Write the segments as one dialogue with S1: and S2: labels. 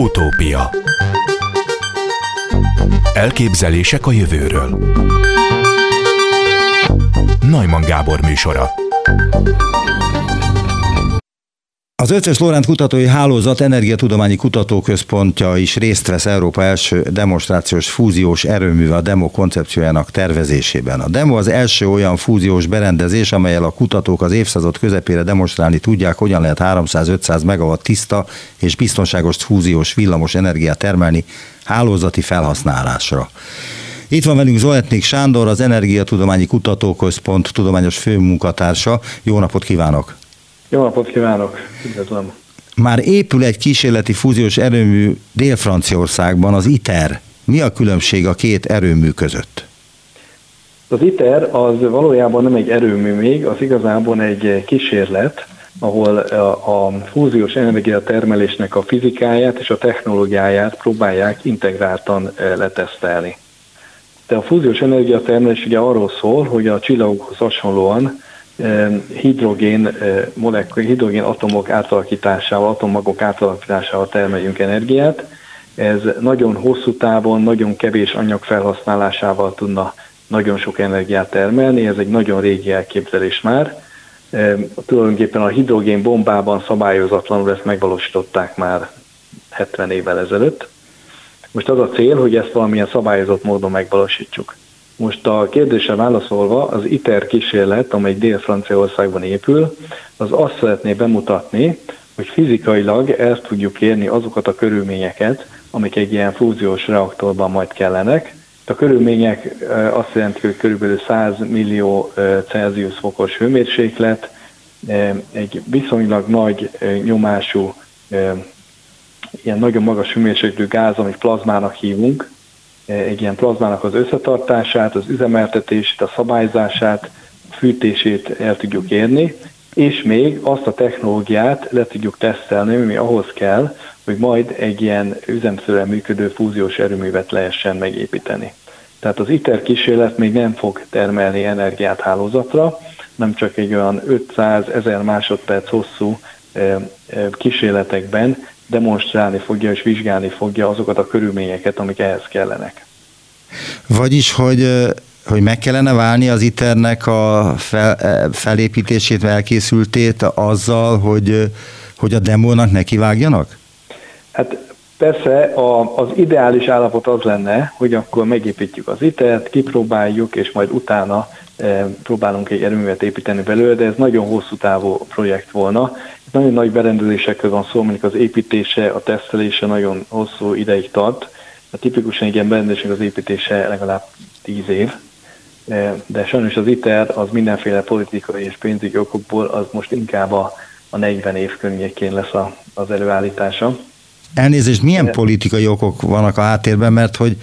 S1: Utópia. Elképzelések a jövőről. Najman Gábor műsora
S2: Az Ötös Lorent Kutatói Hálózat Energiatudományi Kutatóközpontja is részt vesz Európa első demonstrációs fúziós erőműve a demo koncepciójának tervezésében. A demo az első olyan fúziós berendezés, amelyel a kutatók az évszázad közepére demonstrálni tudják, hogyan lehet 300-500 megawatt tiszta és biztonságos fúziós villamos energiát termelni hálózati felhasználásra. Itt van velünk Zoletnik Sándor, az Energiatudományi Kutatóközpont tudományos főmunkatársa. Jó napot kívánok!
S3: Jó napot kívánok! Üdvözlöm!
S2: Már épül egy kísérleti fúziós erőmű Dél-Franciaországban, az ITER. Mi a különbség a két erőmű között?
S3: Az ITER az valójában nem egy erőmű még, az igazából egy kísérlet, ahol a, fúziós energiatermelésnek a fizikáját és a technológiáját próbálják integráltan eh, letesztelni. De a fúziós energiatermelés ugye arról szól, hogy a csillagokhoz hasonlóan hidrogén molekul, hidrogén atomok átalakításával, atommagok átalakításával termeljünk energiát. Ez nagyon hosszú távon, nagyon kevés anyag felhasználásával tudna nagyon sok energiát termelni, ez egy nagyon régi elképzelés már. Tulajdonképpen a hidrogén bombában szabályozatlanul ezt megvalósították már 70 évvel ezelőtt. Most az a cél, hogy ezt valamilyen szabályozott módon megvalósítsuk. Most a kérdésre válaszolva, az ITER kísérlet, amely Dél-Franciaországban épül, az azt szeretné bemutatni, hogy fizikailag el tudjuk érni azokat a körülményeket, amik egy ilyen fúziós reaktorban majd kellenek. A körülmények azt jelenti, hogy körülbelül 100 millió Celsius fokos hőmérséklet, egy viszonylag nagy nyomású, ilyen nagyon magas hőmérsékletű gáz, amit plazmának hívunk, egy ilyen plazmának az összetartását, az üzemeltetését, a szabályzását, fűtését el tudjuk érni, és még azt a technológiát le tudjuk tesztelni, ami ahhoz kell, hogy majd egy ilyen üzemszerűen működő fúziós erőművet lehessen megépíteni. Tehát az ITER kísérlet még nem fog termelni energiát hálózatra, nem csak egy olyan 500 ezer másodperc hosszú kísérletekben demonstrálni fogja és vizsgálni fogja azokat a körülményeket, amik ehhez kellenek.
S2: Vagyis, hogy hogy meg kellene válni az ITER-nek a fel, felépítését, elkészültét azzal, hogy, hogy a demónak nekivágjanak?
S3: Hát persze a, az ideális állapot az lenne, hogy akkor megépítjük az ITER-t, kipróbáljuk, és majd utána e, próbálunk egy erőművet építeni belőle, de ez nagyon hosszú távú projekt volna, nagyon nagy berendezésekről van szó, mondjuk az építése, a tesztelése nagyon hosszú ideig tart. A tipikusan egy ilyen berendezésnek az építése legalább 10 év, de sajnos az ITER az mindenféle politikai és pénzügyi okokból az most inkább a, a 40 év környékén lesz a, az előállítása.
S2: Elnézést, milyen politikai okok vannak a háttérben, mert hogy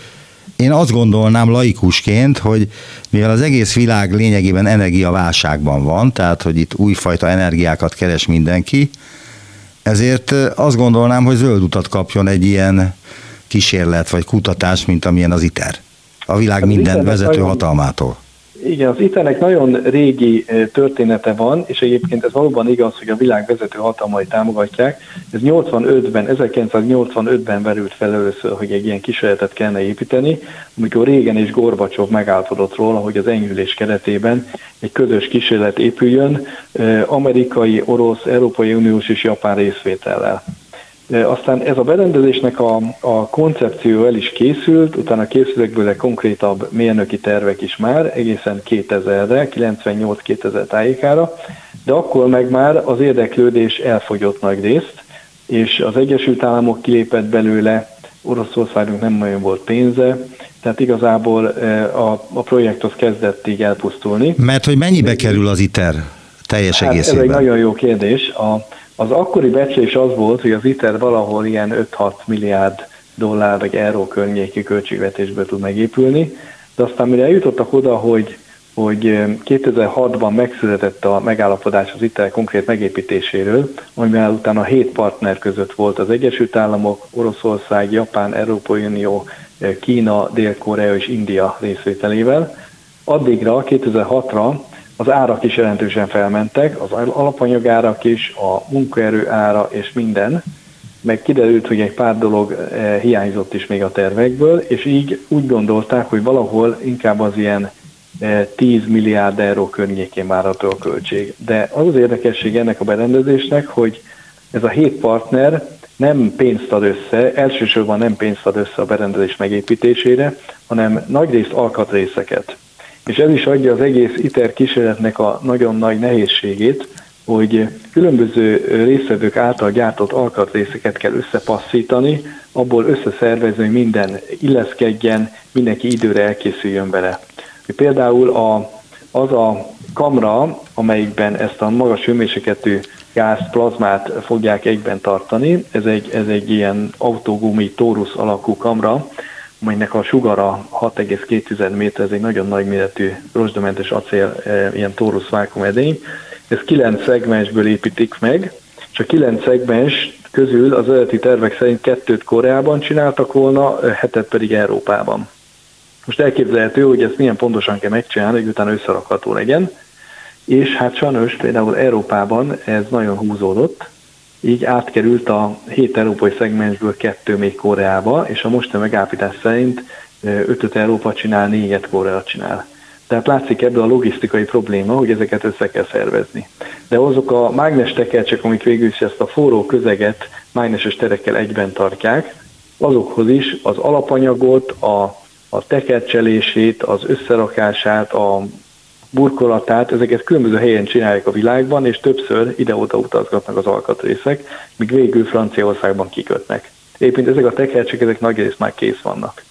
S2: én azt gondolnám laikusként, hogy mivel az egész világ lényegében energiaválságban van, tehát hogy itt újfajta energiákat keres mindenki, ezért azt gondolnám, hogy zöld utat kapjon egy ilyen kísérlet vagy kutatás, mint amilyen az ITER. A világ hát minden vezető hatalmától.
S3: Igen, az ITER-nek nagyon régi története van, és egyébként ez valóban igaz, hogy a világ vezető hatalmai támogatják. Ez 85-ben, 1985-ben verült fel először, hogy egy ilyen kísérletet kellene építeni, amikor régen és Gorbacsov megállapodott róla, hogy az enyhülés keretében egy közös kísérlet épüljön, amerikai, orosz, Európai Uniós és Japán részvétellel. Aztán ez a berendezésnek a, a koncepció el is készült, utána készültek belőle konkrétabb mérnöki tervek is már, egészen 2000-re, 98-2000 tájékára, de akkor meg már az érdeklődés elfogyott nagy részt, és az Egyesült Államok kilépett belőle, Oroszországnak nem nagyon volt pénze, tehát igazából a, a projekt az kezdett így elpusztulni.
S2: Mert hogy mennyibe kerül az ITER teljes hát egészében?
S3: Ez egy nagyon jó kérdés. A, az akkori becslés az volt, hogy az ITER valahol ilyen 5-6 milliárd dollár vagy euró környéki költségvetésből tud megépülni, de aztán mire eljutottak oda, hogy, hogy 2006-ban megszületett a megállapodás az ITER konkrét megépítéséről, amivel utána hét partner között volt az Egyesült Államok, Oroszország, Japán, Európai Unió, Kína, Dél-Korea és India részvételével. Addigra, 2006-ra az árak is jelentősen felmentek, az alapanyagárak is, a munkaerő ára és minden. meg kiderült, hogy egy pár dolog eh, hiányzott is még a tervekből, és így úgy gondolták, hogy valahol inkább az ilyen 10 eh, milliárd euró környékén várható a költség. De az az érdekesség ennek a berendezésnek, hogy ez a hét partner nem pénzt ad össze, elsősorban nem pénzt ad össze a berendezés megépítésére, hanem nagyrészt alkatrészeket. És ez is adja az egész ITER kísérletnek a nagyon nagy nehézségét, hogy különböző részvevők által gyártott alkatrészeket kell összepasszítani, abból összeszervezni, hogy minden illeszkedjen, mindenki időre elkészüljön vele. Például a, az a kamra, amelyikben ezt a magas hőmérsékletű gáz, plazmát fogják egyben tartani, ez egy, ez egy ilyen autógumi tórusz alakú kamra, amelynek a sugara 6,2 méter, ez egy nagyon nagy méretű rozsdamentes acél, e, ilyen tórusz vákumedény, ez kilenc szegmensből építik meg, és a kilenc szegmens közül az eredeti tervek szerint kettőt Koreában csináltak volna, hetet pedig Európában. Most elképzelhető, hogy ezt milyen pontosan kell megcsinálni, hogy utána összerakható legyen, és hát sajnos például Európában ez nagyon húzódott, így átkerült a hét európai szegmensből kettő még Koreába, és a mostani megállapítás szerint ötöt Európa csinál, négyet Korea csinál. Tehát látszik ebből a logisztikai probléma, hogy ezeket össze kell szervezni. De azok a mágnes tekercsek, amik végül is ezt a forró közeget mágneses terekkel egyben tartják, azokhoz is az alapanyagot, a, a tekercselését, az összerakását, a burkolatát, ezeket különböző helyen csinálják a világban, és többször ide-oda utazgatnak az alkatrészek, míg végül Franciaországban kikötnek. Éppen ezek a tekercsek, ezek nagy rész már kész vannak.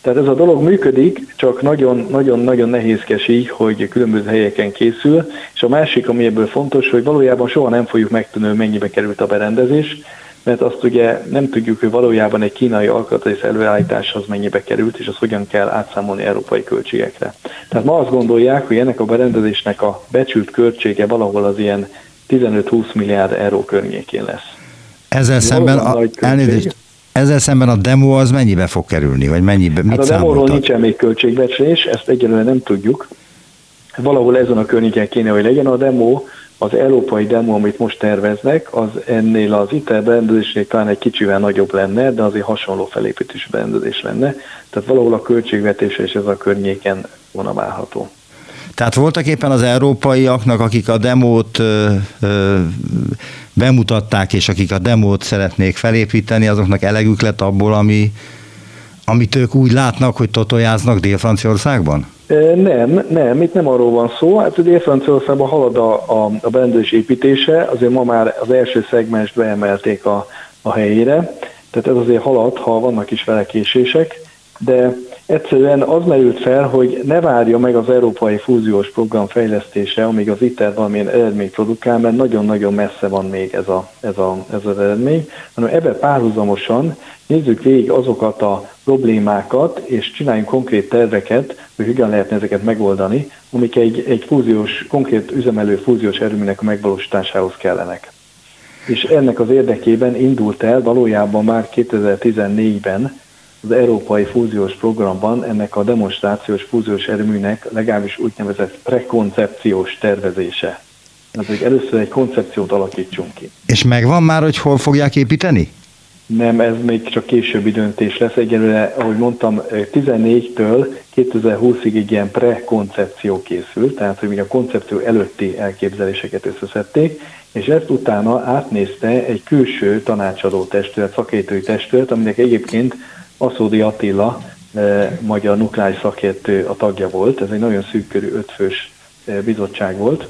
S3: Tehát ez a dolog működik, csak nagyon-nagyon nehézkes így, hogy különböző helyeken készül, és a másik, ami ebből fontos, hogy valójában soha nem fogjuk megtudni, mennyibe került a berendezés, mert azt ugye nem tudjuk, hogy valójában egy kínai alkatrész előállításhoz mennyibe került, és azt hogyan kell átszámolni európai költségekre. Tehát ma azt gondolják, hogy ennek a berendezésnek a becsült költsége valahol az ilyen 15-20 milliárd euró környékén lesz.
S2: Ezzel szemben, a, elnézést, ezzel szemben a demo az mennyibe fog kerülni, vagy mennyibe,
S3: mit hát a demóról nincsen még költségbecslés, ezt egyelőre nem tudjuk. Valahol ezen a környéken kéne, hogy legyen a demo, az európai demo, amit most terveznek, az ennél az ITER berendezésnél talán egy kicsivel nagyobb lenne, de azért hasonló felépítésű berendezés lenne. Tehát valahol a költségvetése is ez a környéken vonamálható.
S2: Tehát voltak éppen az európaiaknak, akik a demót ö, ö, bemutatták, és akik a demót szeretnék felépíteni, azoknak elegük lett abból, ami, amit ők úgy látnak, hogy totojáznak Dél-Franciaországban?
S3: Nem, nem, itt nem arról van szó. Hát Dél-Franciaországban halad a, a, a berendezés építése, azért ma már az első szegmest beemelték a, a helyére, tehát ez azért halad, ha vannak is vele késések, de egyszerűen az merült fel, hogy ne várja meg az Európai Fúziós Program fejlesztése, amíg az ITER valamilyen eredmény produkál, mert nagyon-nagyon messze van még ez, a, ez, a, ez az eredmény, hanem ebben párhuzamosan nézzük végig azokat a problémákat, és csináljunk konkrét terveket, hogy hogyan lehetne ezeket megoldani, amik egy, egy fúziós, konkrét üzemelő fúziós erőműnek a megvalósításához kellenek. És ennek az érdekében indult el valójában már 2014-ben az Európai Fúziós Programban ennek a demonstrációs fúziós erőműnek legalábbis úgynevezett prekoncepciós tervezése. Hogy először egy koncepciót alakítsunk ki.
S2: És megvan már, hogy hol fogják építeni?
S3: Nem, ez még csak későbbi döntés lesz. Egyelőre, ahogy mondtam, 14-től 2020-ig egy ilyen prekoncepció készült, tehát hogy még a koncepció előtti elképzeléseket összeszedték, és ezt utána átnézte egy külső tanácsadó testület, szakértői testület, aminek egyébként Aszódi Attila, e, magyar nukleáris szakértő a tagja volt, ez egy nagyon szűkkörű ötfős e, bizottság volt,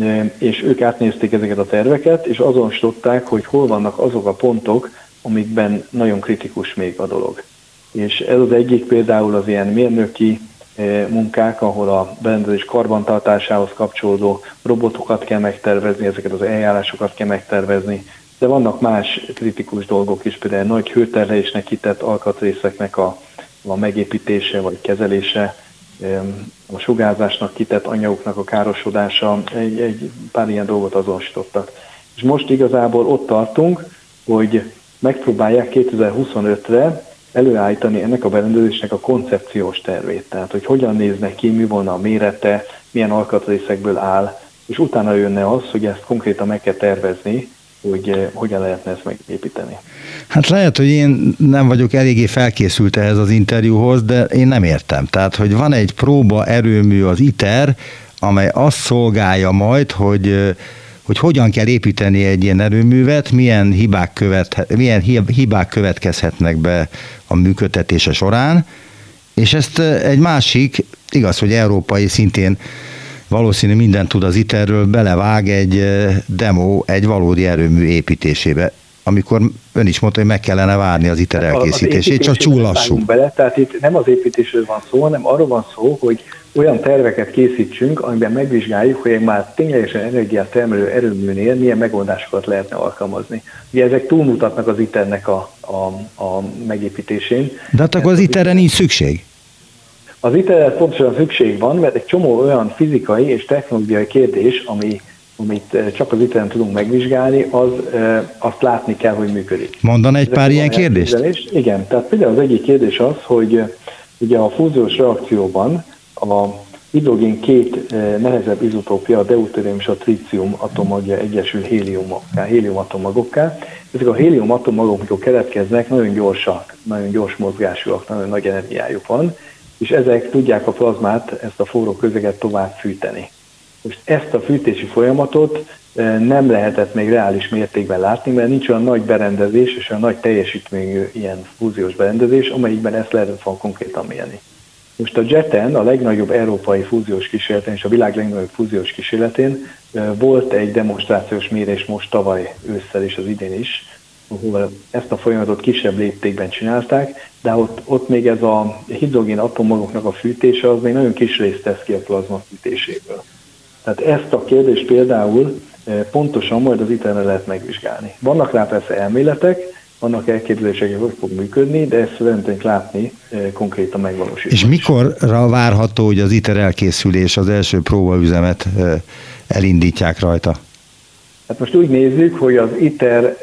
S3: e, és ők átnézték ezeket a terveket, és azonosították, hogy hol vannak azok a pontok, amikben nagyon kritikus még a dolog. És ez az egyik például az ilyen mérnöki munkák, ahol a berendezés karbantartásához kapcsolódó robotokat kell megtervezni, ezeket az eljárásokat kell megtervezni, de vannak más kritikus dolgok is, például nagy hőterhelésnek kitett alkatrészeknek a, a megépítése vagy kezelése, a sugárzásnak kitett anyagoknak a károsodása, egy, egy pár ilyen dolgot azonosítottak. És most igazából ott tartunk, hogy megpróbálják 2025-re előállítani ennek a berendezésnek a koncepciós tervét. Tehát, hogy hogyan néznek ki, mi volna a mérete, milyen alkatrészekből áll, és utána jönne az, hogy ezt konkrétan meg kell tervezni, hogy eh, hogyan lehetne ezt megépíteni.
S2: Hát lehet, hogy én nem vagyok eléggé felkészült ehhez az interjúhoz, de én nem értem. Tehát, hogy van egy próba erőmű az ITER, amely azt szolgálja majd, hogy eh, hogy hogyan kell építeni egy ilyen erőművet, milyen hibák, követ, milyen hibák következhetnek be a működtetése során, és ezt eh, egy másik, igaz, hogy európai szintén valószínű mindent tud az ITER-ről, belevág egy demo egy valódi erőmű építésébe amikor ön is mondta, hogy meg kellene várni az ITER elkészítését, csak túl lassú.
S3: Bele, tehát itt nem az építésről van szó, hanem arról van szó, hogy olyan terveket készítsünk, amiben megvizsgáljuk, hogy egy már ténylegesen energiát termelő erőműnél milyen megoldásokat lehetne alkalmazni. Ugye ezek túlmutatnak az ITER-nek a, a, a megépítésén.
S2: De hát akkor az ITER-re nincs szükség?
S3: Az internet pontosan szükség van, mert egy csomó olyan fizikai és technológiai kérdés, ami, amit eh, csak az internet tudunk megvizsgálni, az, eh, azt látni kell, hogy működik.
S2: Mondan egy Ezek pár ilyen kérdést?
S3: Igen, tehát például az egyik kérdés az, hogy eh, ugye a fúziós reakcióban a hidrogén két nehezebb izotópja, a deutérium és a trícium atommagja egyesül héliumokká, héliumatomagokká. Ezek a héliumatomagok, amikor keletkeznek, nagyon gyorsak, nagyon gyors mozgásúak, nagyon nagy energiájuk van, és ezek tudják a plazmát, ezt a forró közeget tovább fűteni. Most ezt a fűtési folyamatot e, nem lehetett még reális mértékben látni, mert nincs olyan nagy berendezés és olyan nagy teljesítményű ilyen fúziós berendezés, amelyikben ezt lehetett volna konkrétan mérni. Most a JETEN, a legnagyobb európai fúziós kísérletén és a világ legnagyobb fúziós kísérletén e, volt egy demonstrációs mérés most tavaly ősszel és az idén is, ahol ezt a folyamatot kisebb léptékben csinálták, de ott, ott még ez a hidrogén atommagoknak a fűtése az még nagyon kis részt tesz ki a plazma fűtéséből. Tehát ezt a kérdést például e, pontosan majd az iter lehet megvizsgálni. Vannak rá persze elméletek, vannak elképzelések, hogy fog működni, de ezt szeretnénk látni e, konkrétan megvalósítani.
S2: És mikorra várható, hogy az ITER elkészülés, az első próbaüzemet e, elindítják rajta?
S3: Hát most úgy nézzük, hogy az ITER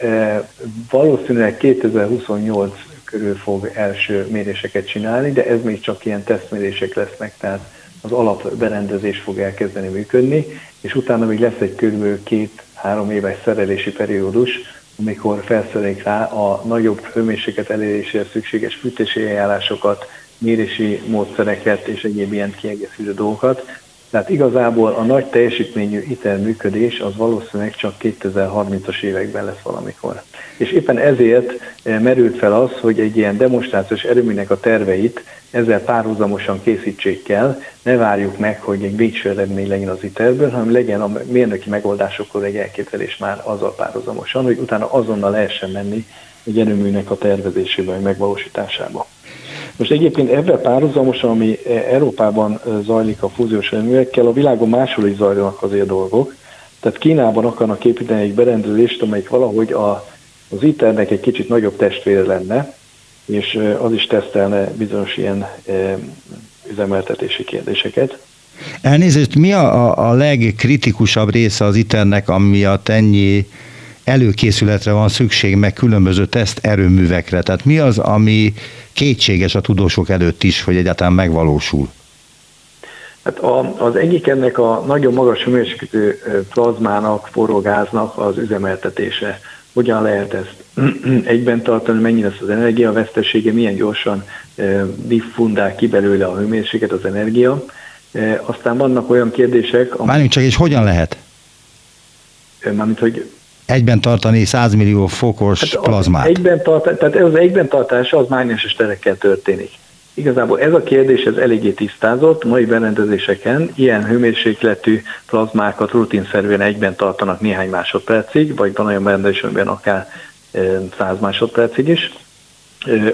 S3: valószínűleg 2028 körül fog első méréseket csinálni, de ez még csak ilyen tesztmérések lesznek, tehát az alapberendezés fog elkezdeni működni, és utána még lesz egy kb. két-három éves szerelési periódus, amikor felszerelik rá a nagyobb hőmérséklet elérésére szükséges fűtési eljárásokat, mérési módszereket és egyéb ilyen kiegészítő dolgokat, tehát igazából a nagy teljesítményű ITER működés az valószínűleg csak 2030-as években lesz valamikor. És éppen ezért eh, merült fel az, hogy egy ilyen demonstrációs erőműnek a terveit ezzel párhuzamosan készítsék el, ne várjuk meg, hogy egy végső eredmény legyen az ITER-ből, hanem legyen a mérnöki megoldásokról egy elképzelés már azzal párhuzamosan, hogy utána azonnal lehessen menni egy erőműnek a tervezésébe, vagy megvalósításába. Most egyébként ebben párhuzamosan, ami Európában zajlik a fúziós erőművekkel, a világon máshol is zajlanak azért dolgok. Tehát Kínában akarnak építeni egy berendezést, amelyik valahogy a, az ITER-nek egy kicsit nagyobb testvére lenne, és az is tesztelne bizonyos ilyen üzemeltetési kérdéseket.
S2: Elnézést, mi a, a legkritikusabb része az ITER-nek, amiatt ennyi előkészületre van szükség, meg különböző teszt erőművekre. Tehát mi az, ami kétséges a tudósok előtt is, hogy egyáltalán megvalósul?
S3: Hát a, az egyik ennek a nagyon magas hőmérsékletű plazmának, forrógáznak az üzemeltetése. Hogyan lehet ezt egyben tartani, mennyi lesz az energiavesztesége, milyen gyorsan diffundál ki belőle a hőmérséklet, az energia. Aztán vannak olyan kérdések...
S2: Mármint csak, és hogyan lehet?
S3: Mármint, hogy
S2: egyben tartani 100 millió fokos hát plazmát.
S3: Egyben tart, tehát ez az egyben tartása az mágneses terekkel történik. Igazából ez a kérdés ez eléggé tisztázott, mai berendezéseken ilyen hőmérsékletű plazmákat rutinszerűen egyben tartanak néhány másodpercig, vagy van olyan berendezés, amiben akár 100 másodpercig is.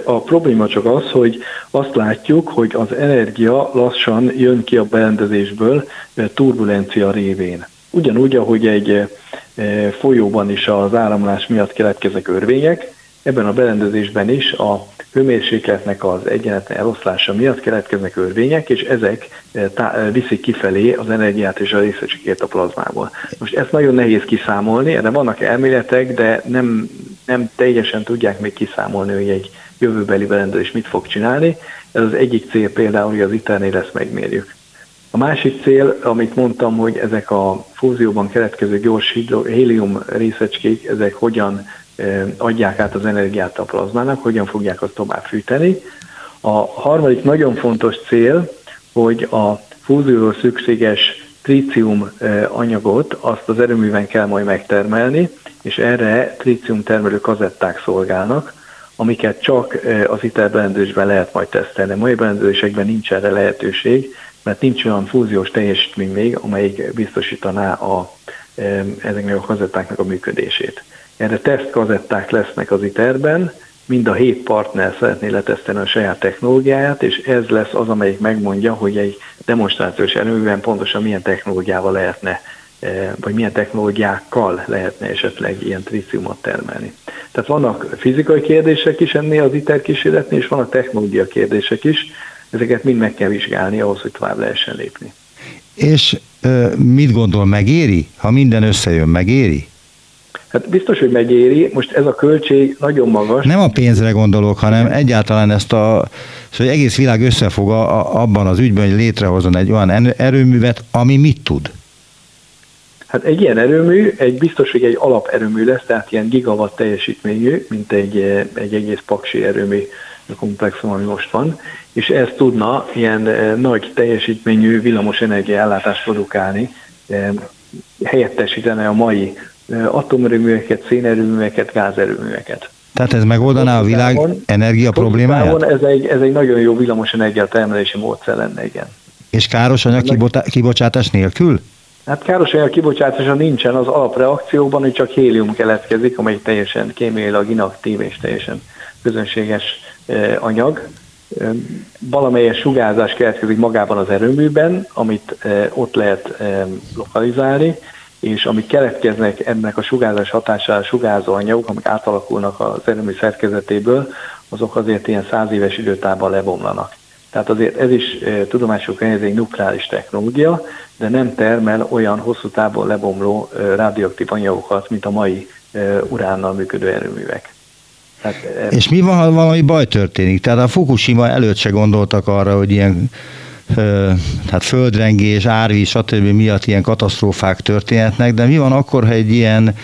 S3: A probléma csak az, hogy azt látjuk, hogy az energia lassan jön ki a berendezésből turbulencia révén. Ugyanúgy, ahogy egy folyóban is az áramlás miatt keletkeznek örvények, ebben a berendezésben is a hőmérsékletnek az egyenletlen eloszlása miatt keletkeznek örvények, és ezek tá- viszik kifelé az energiát és a részecskét a plazmából. Most ezt nagyon nehéz kiszámolni, erre vannak elméletek, de nem, nem teljesen tudják még kiszámolni, hogy egy jövőbeli berendezés mit fog csinálni. Ez az egyik cél például, hogy az iter ezt megmérjük. A másik cél, amit mondtam, hogy ezek a fúzióban keletkező gyors hélium részecskék, ezek hogyan adják át az energiát a plazmának, hogyan fogják azt tovább fűteni. A harmadik nagyon fontos cél, hogy a fúzióról szükséges trícium anyagot azt az erőműven kell majd megtermelni, és erre trícium termelő kazetták szolgálnak, amiket csak az ITER berendezésben lehet majd tesztelni. Mai berendezésekben nincs erre lehetőség, mert nincs olyan fúziós teljesítmény még, amelyik biztosítaná a, ezeknek a kazettáknak a működését. Erre tesztkazetták lesznek az ITER-ben, mind a hét partner szeretné letesztelni a saját technológiáját, és ez lesz az, amelyik megmondja, hogy egy demonstrációs erőműben pontosan milyen technológiával lehetne, vagy milyen technológiákkal lehetne esetleg ilyen tríciumot termelni. Tehát vannak fizikai kérdések is ennél az ITER kísérletnél, és vannak technológia kérdések is, ezeket mind meg kell vizsgálni ahhoz, hogy tovább lehessen lépni.
S2: És mit gondol, megéri? Ha minden összejön, megéri?
S3: Hát biztos, hogy megéri. Most ez a költség nagyon magas.
S2: Nem a pénzre gondolok, hanem egyáltalán ezt a, hogy egész világ összefog a, abban az ügyben, hogy létrehozzon egy olyan erőművet, ami mit tud?
S3: Hát egy ilyen erőmű, egy biztos, hogy egy alaperőmű lesz, tehát ilyen gigawatt teljesítményű, mint egy, egy egész paksi erőmű komplexum, ami most van, és ez tudna ilyen eh, nagy teljesítményű villamos energiállátást produkálni, eh, helyettesítene a mai eh, atomerőműveket, szénerőműveket, gázerőműveket.
S2: Tehát ez megoldaná a világ energia problémáját?
S3: Ez egy, ez egy nagyon jó villamos energia termelési módszer lenne, igen.
S2: És káros anyag kibocsátás nélkül?
S3: Hát káros anyag kibocsátása nincsen az alapreakcióban, hogy csak hélium keletkezik, amely teljesen kémiailag inaktív és teljesen közönséges anyag. Valamelyes sugárzás keletkezik magában az erőműben, amit ott lehet lokalizálni, és amik keletkeznek ennek a sugárzás hatására sugárzó anyagok, amik átalakulnak az erőmű szerkezetéből, azok azért ilyen száz éves időtában lebomlanak. Tehát azért ez is e, tudomásokra ez egy nukleáris technológia, de nem termel olyan hosszú távon lebomló radioaktív anyagokat, mint a mai uránnal működő erőművek.
S2: Hát, és mi van, ha valami baj történik? Tehát a Fukushima előtt se gondoltak arra, hogy ilyen hát földrengés, árvíz, stb. miatt ilyen katasztrófák történhetnek, de mi van akkor, ha egy ilyen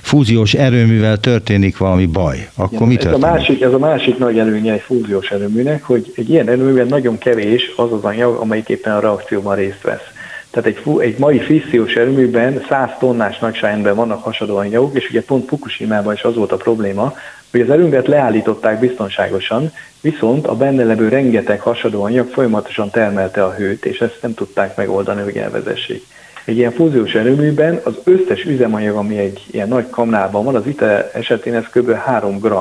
S2: fúziós erőművel történik valami baj, akkor Igen, mi történik?
S3: Ez a, másik, ez a másik nagy előnye egy fúziós erőműnek, hogy egy ilyen erőműben nagyon kevés az az anyag, amelyik éppen a reakcióban részt vesz. Tehát egy, egy mai fissziós erőműben 100 tonnás nagyságrendben vannak hasadó anyagok, és ugye pont Fukushima-ban is az volt a probléma, hogy az erőművet leállították biztonságosan, viszont a benne levő rengeteg hasadó anyag folyamatosan termelte a hőt, és ezt nem tudták megoldani, hogy elvezessék. Egy ilyen fúziós erőműben az összes üzemanyag, ami egy ilyen nagy kamnában van, az itt esetén ez kb. 3 g,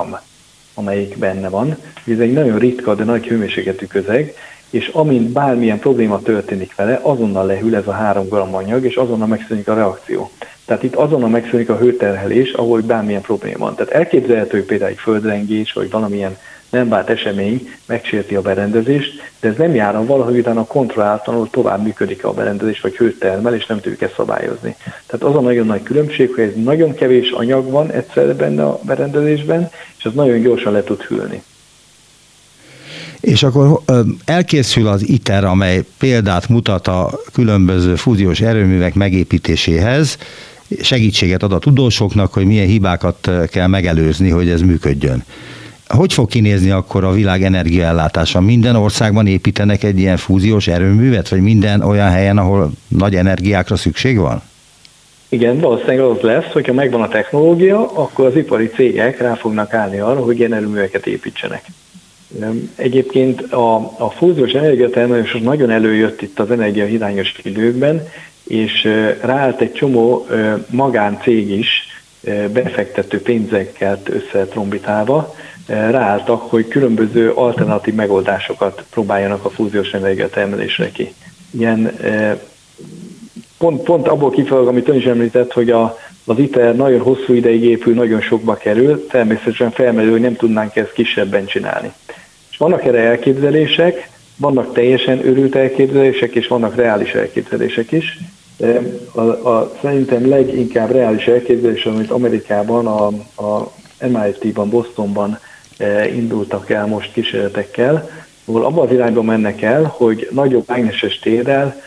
S3: amelyik benne van. Ez egy nagyon ritka, de nagy hőmérsékletű közeg, és amint bármilyen probléma történik vele, azonnal lehűl ez a 3 g anyag, és azonnal megszűnik a reakció. Tehát itt azonnal megszűnik a hőterhelés, ahol bármilyen probléma van. Tehát elképzelhető, hogy például egy földrengés, vagy valamilyen nem vált esemény megsérti a berendezést, de ez nem jár, ha valahogy utána kontrolláltanul tovább működik a berendezés, vagy hőt termel, és nem tudjuk ezt szabályozni. Tehát az a nagyon nagy különbség, hogy ez nagyon kevés anyag van egyszerre benne a berendezésben, és az nagyon gyorsan le tud hűlni.
S2: És akkor elkészül az ITER, amely példát mutat a különböző fúziós erőművek megépítéséhez, segítséget ad a tudósoknak, hogy milyen hibákat kell megelőzni, hogy ez működjön. Hogy fog kinézni akkor a világ energiaellátása? Minden országban építenek egy ilyen fúziós erőművet, vagy minden olyan helyen, ahol nagy energiákra szükség van?
S3: Igen, valószínűleg az lesz, hogyha megvan a technológia, akkor az ipari cégek rá fognak állni arra, hogy ilyen erőműveket építsenek. Egyébként a, a fúziós energiatermelés nagyon előjött itt az energiahirányos időkben, és ráállt egy csomó magáncég is, befektető pénzekkel összetrombitálva, ráálltak, hogy különböző alternatív megoldásokat próbáljanak a fúziós energiatermelésre ki. Ilyen pont, pont abból kifolyólag, amit ön is említett, hogy a, az ITER nagyon hosszú ideig épül, nagyon sokba kerül, természetesen felmerül, hogy nem tudnánk ezt kisebben csinálni. És vannak erre elképzelések, vannak teljesen őrült elképzelések, és vannak reális elképzelések is. A, a, szerintem leginkább reális elképzelés, amit Amerikában, a, a MIT-ban, Bostonban indultak el most kísérletekkel, ahol abban az irányba mennek el, hogy nagyobb mágneses térrel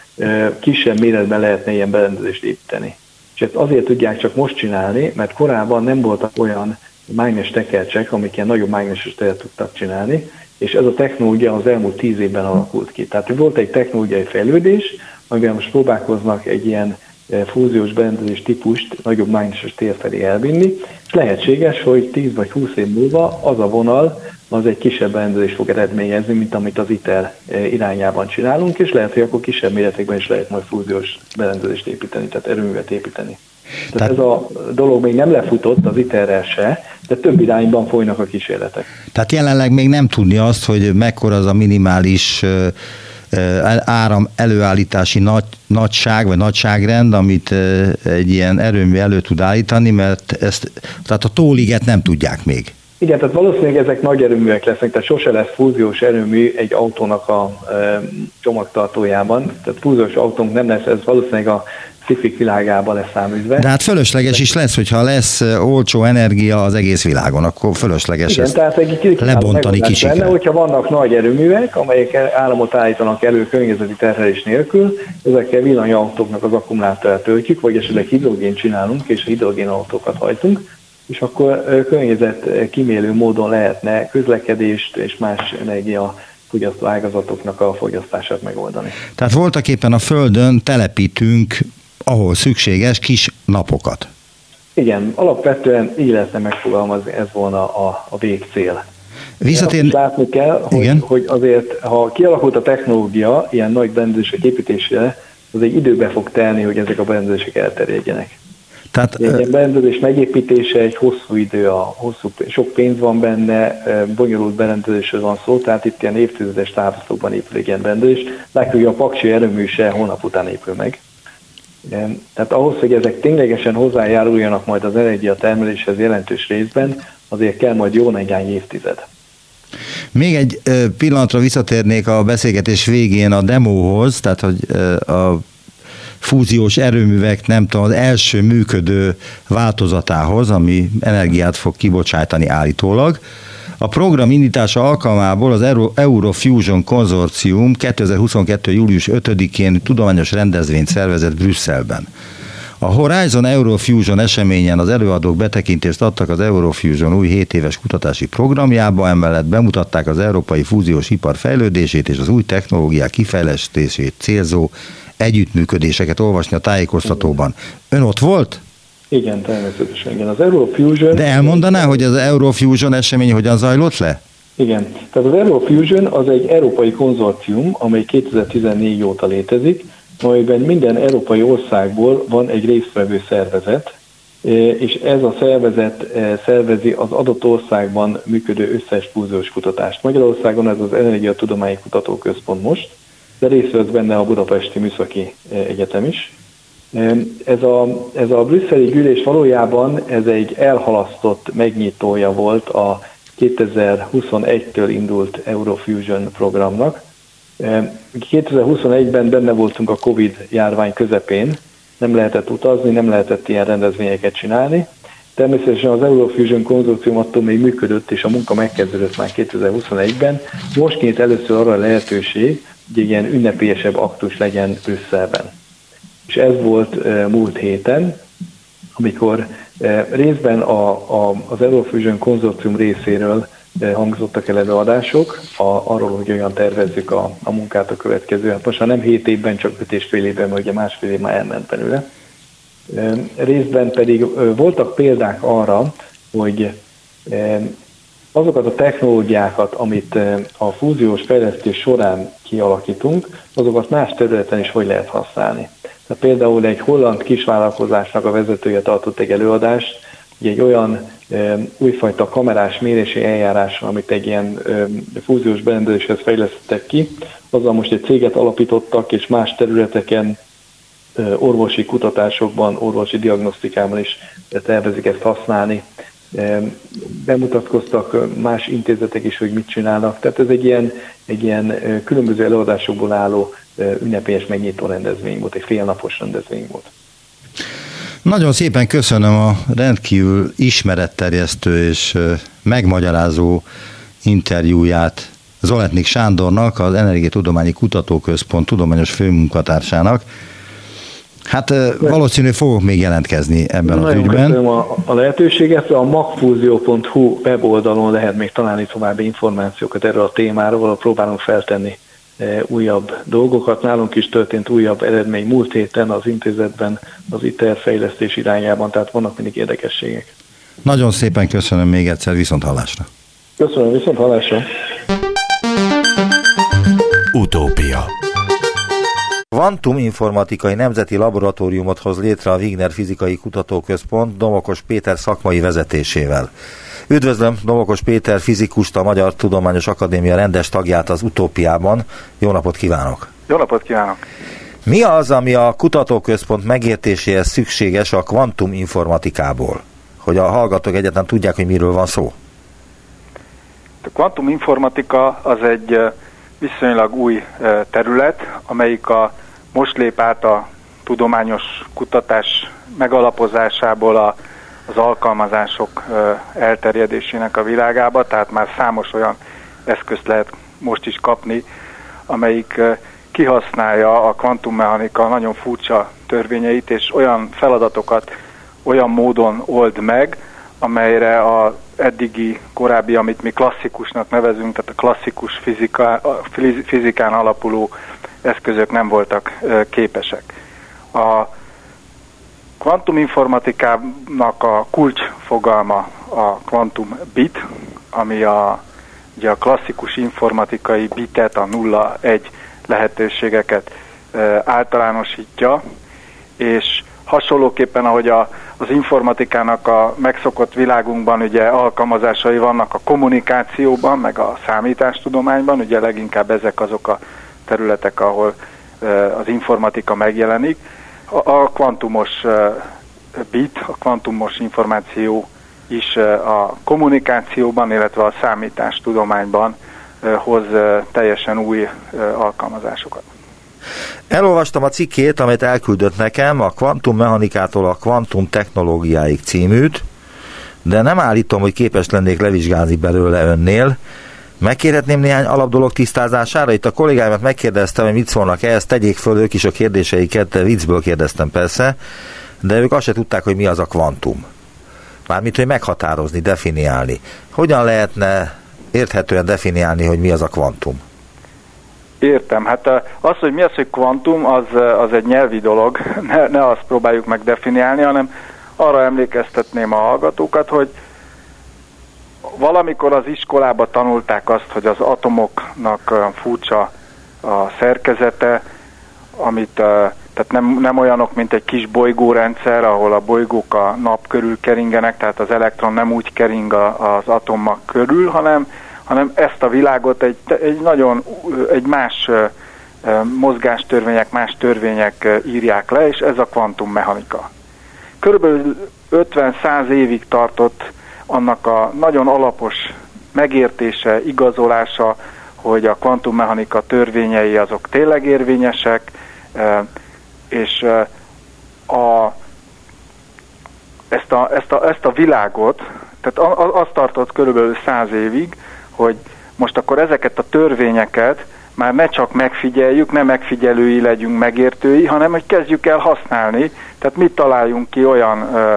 S3: kisebb méretben lehetne ilyen berendezést építeni. És ezt azért tudják csak most csinálni, mert korábban nem voltak olyan mágnes tekercsek, amik ilyen nagyobb mágneses teret tudtak csinálni, és ez a technológia az elmúlt tíz évben alakult ki. Tehát volt egy technológiai fejlődés, amivel most próbálkoznak egy ilyen fúziós berendezés típust nagyobb mágneses tér felé elvinni, és lehetséges, hogy 10 vagy 20 év múlva az a vonal, az egy kisebb berendezést fog eredményezni, mint amit az ITER irányában csinálunk, és lehet, hogy akkor kisebb méretekben is lehet majd fúziós berendezést építeni, tehát erőművet építeni. Tehát, ez a dolog még nem lefutott az ITER-rel se, de több irányban folynak a kísérletek.
S2: Tehát jelenleg még nem tudni azt, hogy mekkora az a minimális áram előállítási nagy, nagyság, vagy nagyságrend, amit egy ilyen erőmű elő tud állítani, mert ezt, tehát a tóliget nem tudják még.
S3: Igen, tehát valószínűleg ezek nagy erőművek lesznek, tehát sose lesz fúziós erőmű egy autónak a e, csomagtartójában, tehát fúziós autónk nem lesz, ez valószínűleg a szifik világában lesz száműzve.
S2: De hát fölösleges is lesz, hogyha lesz olcsó energia az egész világon, akkor fölösleges
S3: Igen,
S2: ezt
S3: tehát egy
S2: lebontani kicsikre.
S3: Benne, hogyha vannak nagy erőművek, amelyek államot állítanak elő környezeti terhelés nélkül, ezekkel villanyautóknak az akkumulátorát töltjük, vagy esetleg hidrogén csinálunk, és hidrogén autókat hajtunk, és akkor környezet kimélő módon lehetne közlekedést és más energia fogyasztó ágazatoknak a fogyasztását megoldani.
S2: Tehát voltak éppen a Földön telepítünk, ahol szükséges, kis napokat.
S3: Igen, alapvetően így lehetne megfogalmazni, ez volna a, a végcél.
S2: Visszatérni...
S3: Látni kell, hogy, Igen. hogy azért, ha kialakult a technológia ilyen nagy berendezések építésére, az egy időbe fog telni, hogy ezek a berendezések elterjedjenek. Tehát, egy ilyen berendezés megépítése egy hosszú idő, a hosszú, sok pénz van benne, bonyolult berendezésről van szó, tehát itt ilyen évtizedes távlatokban épül egy ilyen berendezés. Látjuk, hogy a paksi erőmű se hónap után épül meg. Tehát ahhoz, hogy ezek ténylegesen hozzájáruljanak majd az energiatermeléshez jelentős részben, azért kell majd jó néhány évtized.
S2: Még egy pillanatra visszatérnék a beszélgetés végén a demóhoz, tehát hogy a fúziós erőművek, nem tudom, az első működő változatához, ami energiát fog kibocsátani állítólag. A program indítása alkalmából az Euro, Eurofusion konzorcium 2022. július 5-én tudományos rendezvényt szervezett Brüsszelben. A Horizon Eurofusion eseményen az előadók betekintést adtak az Eurofusion új 7 éves kutatási programjába, emellett bemutatták az európai fúziós ipar fejlődését és az új technológiák kifejlesztését célzó együttműködéseket olvasni a tájékoztatóban. Ön ott volt?
S3: Igen, természetesen. Igen. Az Eurofusion...
S2: De elmondaná, hogy az Eurofusion esemény hogyan zajlott le?
S3: Igen. Tehát az Eurofusion az egy európai konzorcium, amely 2014 óta létezik, amelyben minden európai országból van egy résztvevő szervezet, e, és ez a szervezet e, szervezi az adott országban működő összes fúziós kutatást. Magyarországon ez az Energiatudományi Kutatóközpont most, de részt vesz benne a Budapesti Műszaki e, Egyetem is. Ez a, ez a brüsszeli gyűlés valójában ez egy elhalasztott megnyitója volt a 2021-től indult Eurofusion programnak. 2021-ben benne voltunk a Covid járvány közepén, nem lehetett utazni, nem lehetett ilyen rendezvényeket csinálni. Természetesen az Eurofusion konzorcium attól még működött, és a munka megkezdődött már 2021-ben. Most nyílt először arra lehetőség, hogy egy ilyen ünnepélyesebb aktus legyen Brüsszelben. És ez volt múlt héten, amikor részben a, a, az Eurofusion konzorcium részéről hangzottak el előadások a, arról, hogy olyan tervezzük a, a munkát a következő. Hát most már nem 7 évben, csak 5 és fél évben, mert ugye másfél év már elment belőle. Részben pedig voltak példák arra, hogy azokat a technológiákat, amit a fúziós fejlesztés során kialakítunk, azokat más területen is hogy lehet használni. Tehát például egy holland kisvállalkozásnak a vezetője tartott egy előadást, egy olyan újfajta kamerás mérési eljárás, amit egy ilyen fúziós berendezéshez fejlesztettek ki, azzal most egy céget alapítottak, és más területeken orvosi kutatásokban, orvosi diagnosztikában is tervezik ezt használni. Bemutatkoztak más intézetek is, hogy mit csinálnak. Tehát ez egy ilyen, egy ilyen különböző előadásokból álló ünnepélyes megnyitó rendezvény volt, egy félnapos rendezvény volt.
S2: Nagyon szépen köszönöm a rendkívül ismeretterjesztő és megmagyarázó interjúját Zoletnik Sándornak, az Energiatudományi Kutatóközpont tudományos főmunkatársának. Hát valószínű fogok még jelentkezni ebben
S3: Nagyon
S2: az ügyben.
S3: Köszönöm a, a lehetőséget. A magfúzió.hu weboldalon lehet még találni további információkat erről a témáról, próbálunk feltenni újabb dolgokat. Nálunk is történt újabb eredmény múlt héten az intézetben az ITER fejlesztés irányában, tehát vannak mindig érdekességek.
S2: Nagyon szépen köszönöm még egyszer, viszont hallásra.
S3: Köszönöm, viszont hallásra.
S1: Utópia
S2: Kvantum Informatikai Nemzeti Laboratóriumot hoz létre a Wigner Fizikai Kutatóközpont Domokos Péter szakmai vezetésével. Üdvözlöm Domokos Péter fizikust, a Magyar Tudományos Akadémia rendes tagját az Utópiában. Jó napot kívánok!
S4: Jó napot kívánok!
S2: Mi az, ami a kutatóközpont megértéséhez szükséges a kvantum informatikából? Hogy a hallgatók egyetlen tudják, hogy miről van szó.
S4: A kvantum informatika az egy viszonylag új terület, amelyik a most lép át a tudományos kutatás megalapozásából a, az alkalmazások elterjedésének a világába, tehát már számos olyan eszközt lehet most is kapni, amelyik kihasználja a kvantummechanika nagyon furcsa törvényeit, és olyan feladatokat olyan módon old meg, amelyre a eddigi, korábbi, amit mi klasszikusnak nevezünk, tehát a klasszikus fizika, fizikán alapuló eszközök nem voltak képesek. A kvantuminformatikának a kulcsfogalma a kvantum bit, ami a, ugye a klasszikus informatikai bitet, a 0-1 lehetőségeket általánosítja, és hasonlóképpen, ahogy a, az informatikának a megszokott világunkban ugye alkalmazásai vannak a kommunikációban, meg a számítástudományban, ugye leginkább ezek azok a területek, ahol az informatika megjelenik. A, kvantumos bit, a kvantumos információ is a kommunikációban, illetve a számítástudományban hoz teljesen új alkalmazásokat.
S2: Elolvastam a cikkét, amit elküldött nekem, a kvantum mechanikától a kvantum technológiáig címűt, de nem állítom, hogy képes lennék levizsgálni belőle önnél. Megkérhetném néhány alapdolog tisztázására? Itt a kollégáimat megkérdeztem, hogy mit szólnak ehhez, tegyék föl ők is a kérdéseiket, viccből kérdeztem persze, de ők azt se tudták, hogy mi az a kvantum. Mármint, hogy meghatározni, definiálni. Hogyan lehetne érthetően definiálni, hogy mi az a kvantum?
S4: Értem. Hát az, hogy mi az, hogy kvantum, az, az egy nyelvi dolog. Ne, ne azt próbáljuk meg definiálni, hanem arra emlékeztetném a hallgatókat, hogy valamikor az iskolába tanulták azt, hogy az atomoknak furcsa a szerkezete, amit tehát nem, nem olyanok, mint egy kis bolygórendszer, ahol a bolygók a nap körül keringenek, tehát az elektron nem úgy kering az atomok körül, hanem hanem ezt a világot egy, egy nagyon, egy más mozgástörvények, más törvények írják le, és ez a kvantummechanika. Körülbelül 50-100 évig tartott annak a nagyon alapos megértése, igazolása, hogy a kvantummechanika törvényei azok tényleg érvényesek, és a, ezt, a, ezt, a, ezt a világot, tehát az tartott körülbelül száz évig, hogy most akkor ezeket a törvényeket már ne csak megfigyeljük, ne megfigyelői legyünk megértői, hanem hogy kezdjük el használni, tehát mit találjunk ki olyan ö,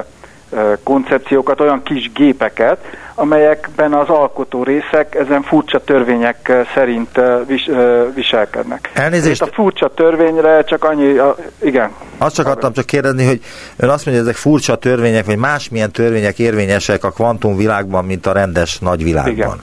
S4: koncepciókat, olyan kis gépeket, amelyekben az alkotó részek ezen furcsa törvények szerint vis, viselkednek.
S2: Elnézést.
S4: a furcsa törvényre csak annyi, a, igen.
S2: Azt csak akartam csak kérdezni, hogy ön azt mondja, hogy ezek furcsa törvények, vagy másmilyen törvények érvényesek a kvantum világban, mint a rendes nagyvilágban. Igen.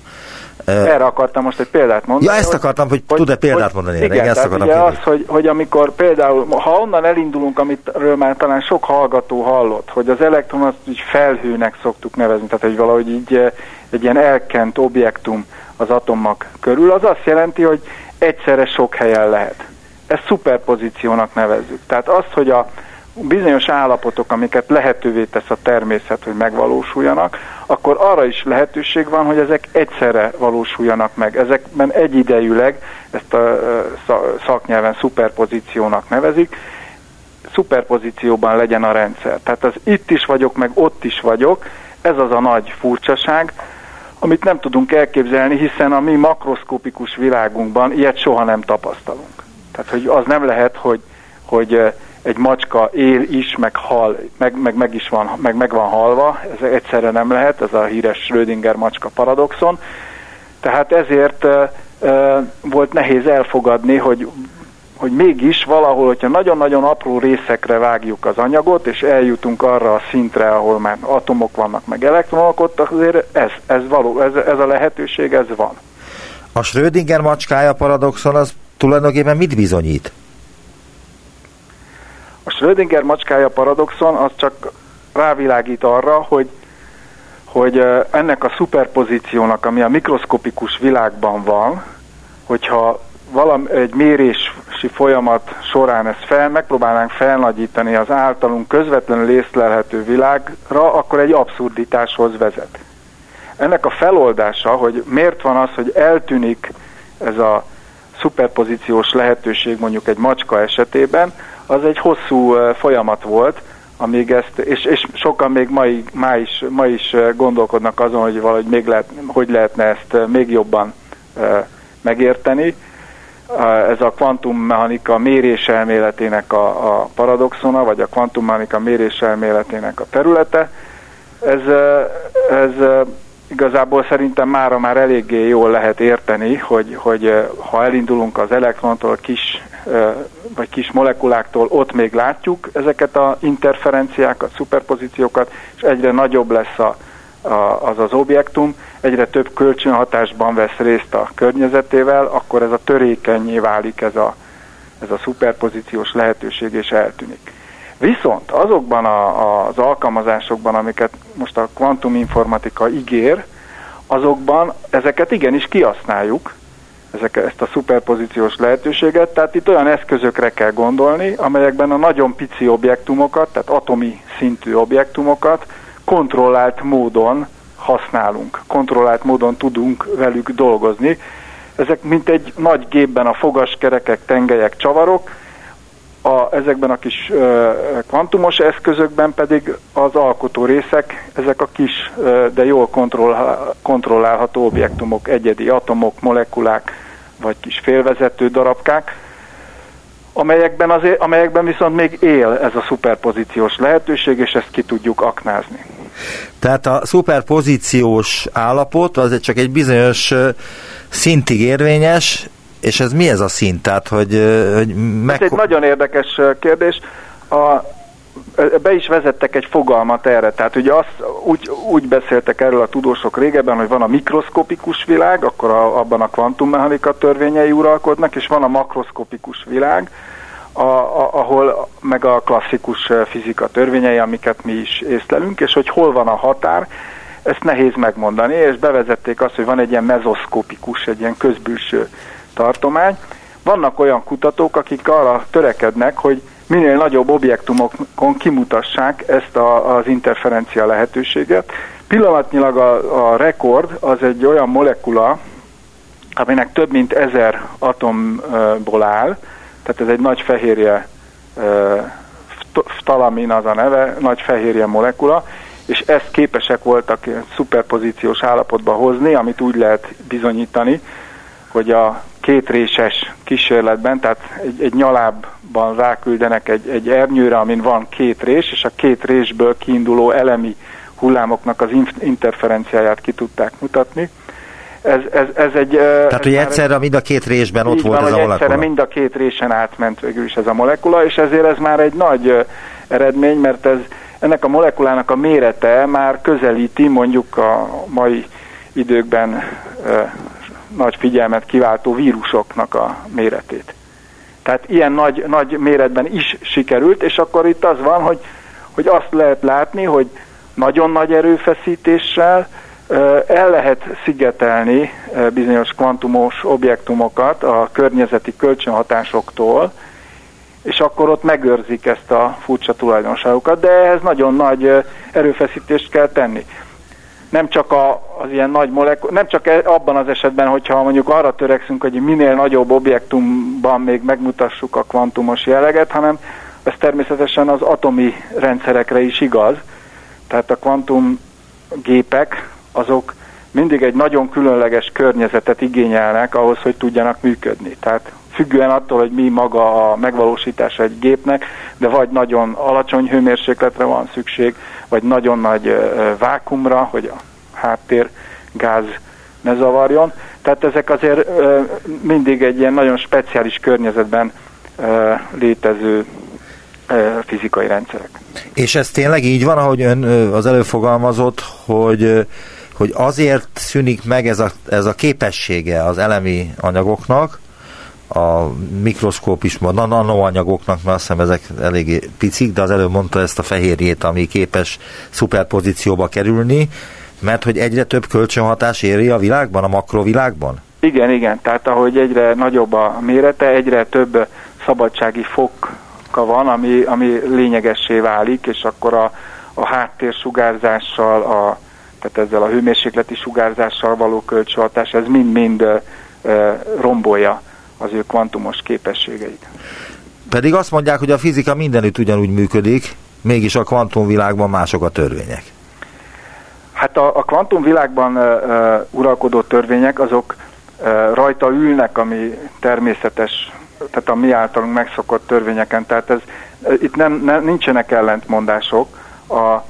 S4: Erre akartam most egy példát mondani.
S2: Ja, ezt hogy, akartam, hogy, hogy tud-e példát hogy, mondani?
S4: Igen, igen ezt akartam ugye az, hogy, hogy amikor például, ha onnan elindulunk, amitről már talán sok hallgató hallott, hogy az elektron azt így felhőnek szoktuk nevezni, tehát hogy valahogy így egy ilyen elkent objektum az atomok körül, az azt jelenti, hogy egyszerre sok helyen lehet. Ezt szuperpozíciónak nevezzük. Tehát az, hogy a bizonyos állapotok, amiket lehetővé tesz a természet, hogy megvalósuljanak, akkor arra is lehetőség van, hogy ezek egyszerre valósuljanak meg. Ezekben egyidejűleg, ezt a szaknyelven szuperpozíciónak nevezik, szuperpozícióban legyen a rendszer. Tehát az itt is vagyok, meg ott is vagyok, ez az a nagy furcsaság, amit nem tudunk elképzelni, hiszen a mi makroszkopikus világunkban ilyet soha nem tapasztalunk. Tehát, hogy az nem lehet, hogy, hogy egy macska él is, meg hal, meg, meg, meg is van, meg, meg van halva, ez egyszerre nem lehet, ez a híres Schrödinger macska paradoxon. Tehát ezért uh, uh, volt nehéz elfogadni, hogy hogy mégis valahol, hogyha nagyon-nagyon apró részekre vágjuk az anyagot, és eljutunk arra a szintre, ahol már atomok vannak, meg elektronok, ott azért ez, ez, való, ez, ez a lehetőség, ez van.
S2: A Schrödinger macskája paradoxon az tulajdonképpen mit bizonyít?
S4: Schrödinger macskája paradoxon az csak rávilágít arra, hogy, hogy ennek a szuperpozíciónak, ami a mikroszkopikus világban van, hogyha valam, egy mérési folyamat során ezt fel, megpróbálnánk felnagyítani az általunk közvetlenül észlelhető világra, akkor egy abszurditáshoz vezet. Ennek a feloldása, hogy miért van az, hogy eltűnik ez a szuperpozíciós lehetőség mondjuk egy macska esetében, az egy hosszú folyamat volt, amíg ezt, és, és sokan még ma, ma, is, ma is gondolkodnak azon, hogy valahogy még lehet, hogy lehetne ezt még jobban megérteni. Ez a kvantummechanika méréselméletének a, a paradoxona, vagy a kvantummechanika méréselméletének a területe. Ez, ez igazából szerintem mára már eléggé jól lehet érteni, hogy, hogy ha elindulunk az elektrontól, kis vagy kis molekuláktól, ott még látjuk ezeket a interferenciákat, szuperpozíciókat, és egyre nagyobb lesz a, a, az az objektum, egyre több kölcsönhatásban vesz részt a környezetével, akkor ez a törékenyé válik ez a, ez a szuperpozíciós lehetőség, és eltűnik. Viszont azokban a, az alkalmazásokban, amiket most a kvantuminformatika ígér, azokban ezeket igenis kihasználjuk, ezek, ezt a szuperpozíciós lehetőséget, tehát itt olyan eszközökre kell gondolni, amelyekben a nagyon pici objektumokat, tehát atomi szintű objektumokat kontrollált módon használunk, kontrollált módon tudunk velük dolgozni. Ezek mint egy nagy gépben a fogaskerekek, tengelyek, csavarok, a, ezekben a kis ö, kvantumos eszközökben pedig az alkotó részek, ezek a kis, ö, de jól kontroll, kontrollálható objektumok, egyedi atomok, molekulák, vagy kis félvezető darabkák, amelyekben, azért, amelyekben viszont még él ez a szuperpozíciós lehetőség, és ezt ki tudjuk aknázni.
S2: Tehát a szuperpozíciós állapot az csak egy bizonyos szintig érvényes, és ez mi ez a szint? Tehát, hogy, hogy
S4: meg... Ez egy nagyon érdekes kérdés. A, be is vezettek egy fogalmat erre, tehát ugye azt úgy, úgy beszéltek erről a tudósok régebben, hogy van a mikroszkopikus világ, akkor a, abban a kvantummechanika törvényei uralkodnak, és van a makroszkopikus világ, a, a, ahol meg a klasszikus fizika törvényei, amiket mi is észlelünk, és hogy hol van a határ, ezt nehéz megmondani, és bevezették azt, hogy van egy ilyen mezoszkopikus, egy ilyen közbülső tartomány. Vannak olyan kutatók, akik arra törekednek, hogy minél nagyobb objektumokon kimutassák ezt a, az interferencia lehetőséget. Pillanatnyilag a, a rekord az egy olyan molekula, aminek több mint ezer atomból áll, tehát ez egy nagy fehérje, ftalamin az a neve, nagy fehérje molekula, és ezt képesek voltak szuperpozíciós állapotba hozni, amit úgy lehet bizonyítani, hogy a kétréses kísérletben, tehát egy, egy nyalábban ráküldenek egy, egy ernyőre, amin van két rés, és a két résből kiinduló elemi hullámoknak az interferenciáját ki tudták mutatni. Ez, ez, ez egy...
S2: Tehát, ez hogy egyszerre mind a két résben ott volt van, ez a molekula.
S4: Egyszerre mind a két résen átment végül is ez a molekula, és ezért ez már egy nagy eredmény, mert ez ennek a molekulának a mérete már közelíti mondjuk a mai időkben nagy figyelmet kiváltó vírusoknak a méretét. Tehát ilyen nagy, nagy méretben is sikerült, és akkor itt az van, hogy, hogy azt lehet látni, hogy nagyon nagy erőfeszítéssel el lehet szigetelni bizonyos kvantumos objektumokat a környezeti kölcsönhatásoktól, és akkor ott megőrzik ezt a furcsa tulajdonságokat, de ehhez nagyon nagy erőfeszítést kell tenni nem csak a, az ilyen nagy molekul, nem csak e, abban az esetben, hogyha mondjuk arra törekszünk, hogy minél nagyobb objektumban még megmutassuk a kvantumos jelleget, hanem ez természetesen az atomi rendszerekre is igaz. Tehát a kvantum gépek azok mindig egy nagyon különleges környezetet igényelnek ahhoz, hogy tudjanak működni. Tehát függően attól, hogy mi maga a megvalósítása egy gépnek, de vagy nagyon alacsony hőmérsékletre van szükség, vagy nagyon nagy vákumra, hogy a háttér gáz ne zavarjon. Tehát ezek azért mindig egy ilyen nagyon speciális környezetben létező fizikai rendszerek.
S2: És ez tényleg így van, ahogy ön az előfogalmazott, hogy hogy azért szűnik meg ez a, ez a képessége az elemi anyagoknak, a mikroszkópis nanoanyagoknak, mert azt hiszem ezek eléggé picik, de az előbb mondta ezt a fehérjét, ami képes szuperpozícióba kerülni, mert hogy egyre több kölcsönhatás éri a világban, a makrovilágban?
S4: Igen, igen. Tehát ahogy egyre nagyobb a mérete, egyre több szabadsági foka van, ami, ami lényegessé válik, és akkor a, a háttérsugárzással, a, tehát ezzel a hőmérsékleti sugárzással való kölcsönhatás, ez mind-mind rombolja az ő kvantumos képességeit.
S2: Pedig azt mondják, hogy a fizika mindenütt ugyanúgy működik, mégis a kvantumvilágban mások a törvények.
S4: Hát a, a kvantumvilágban uh, uralkodó törvények azok uh, rajta ülnek, ami természetes, tehát a mi általunk megszokott törvényeken, tehát ez, uh, itt nem, nem, nincsenek ellentmondások. A,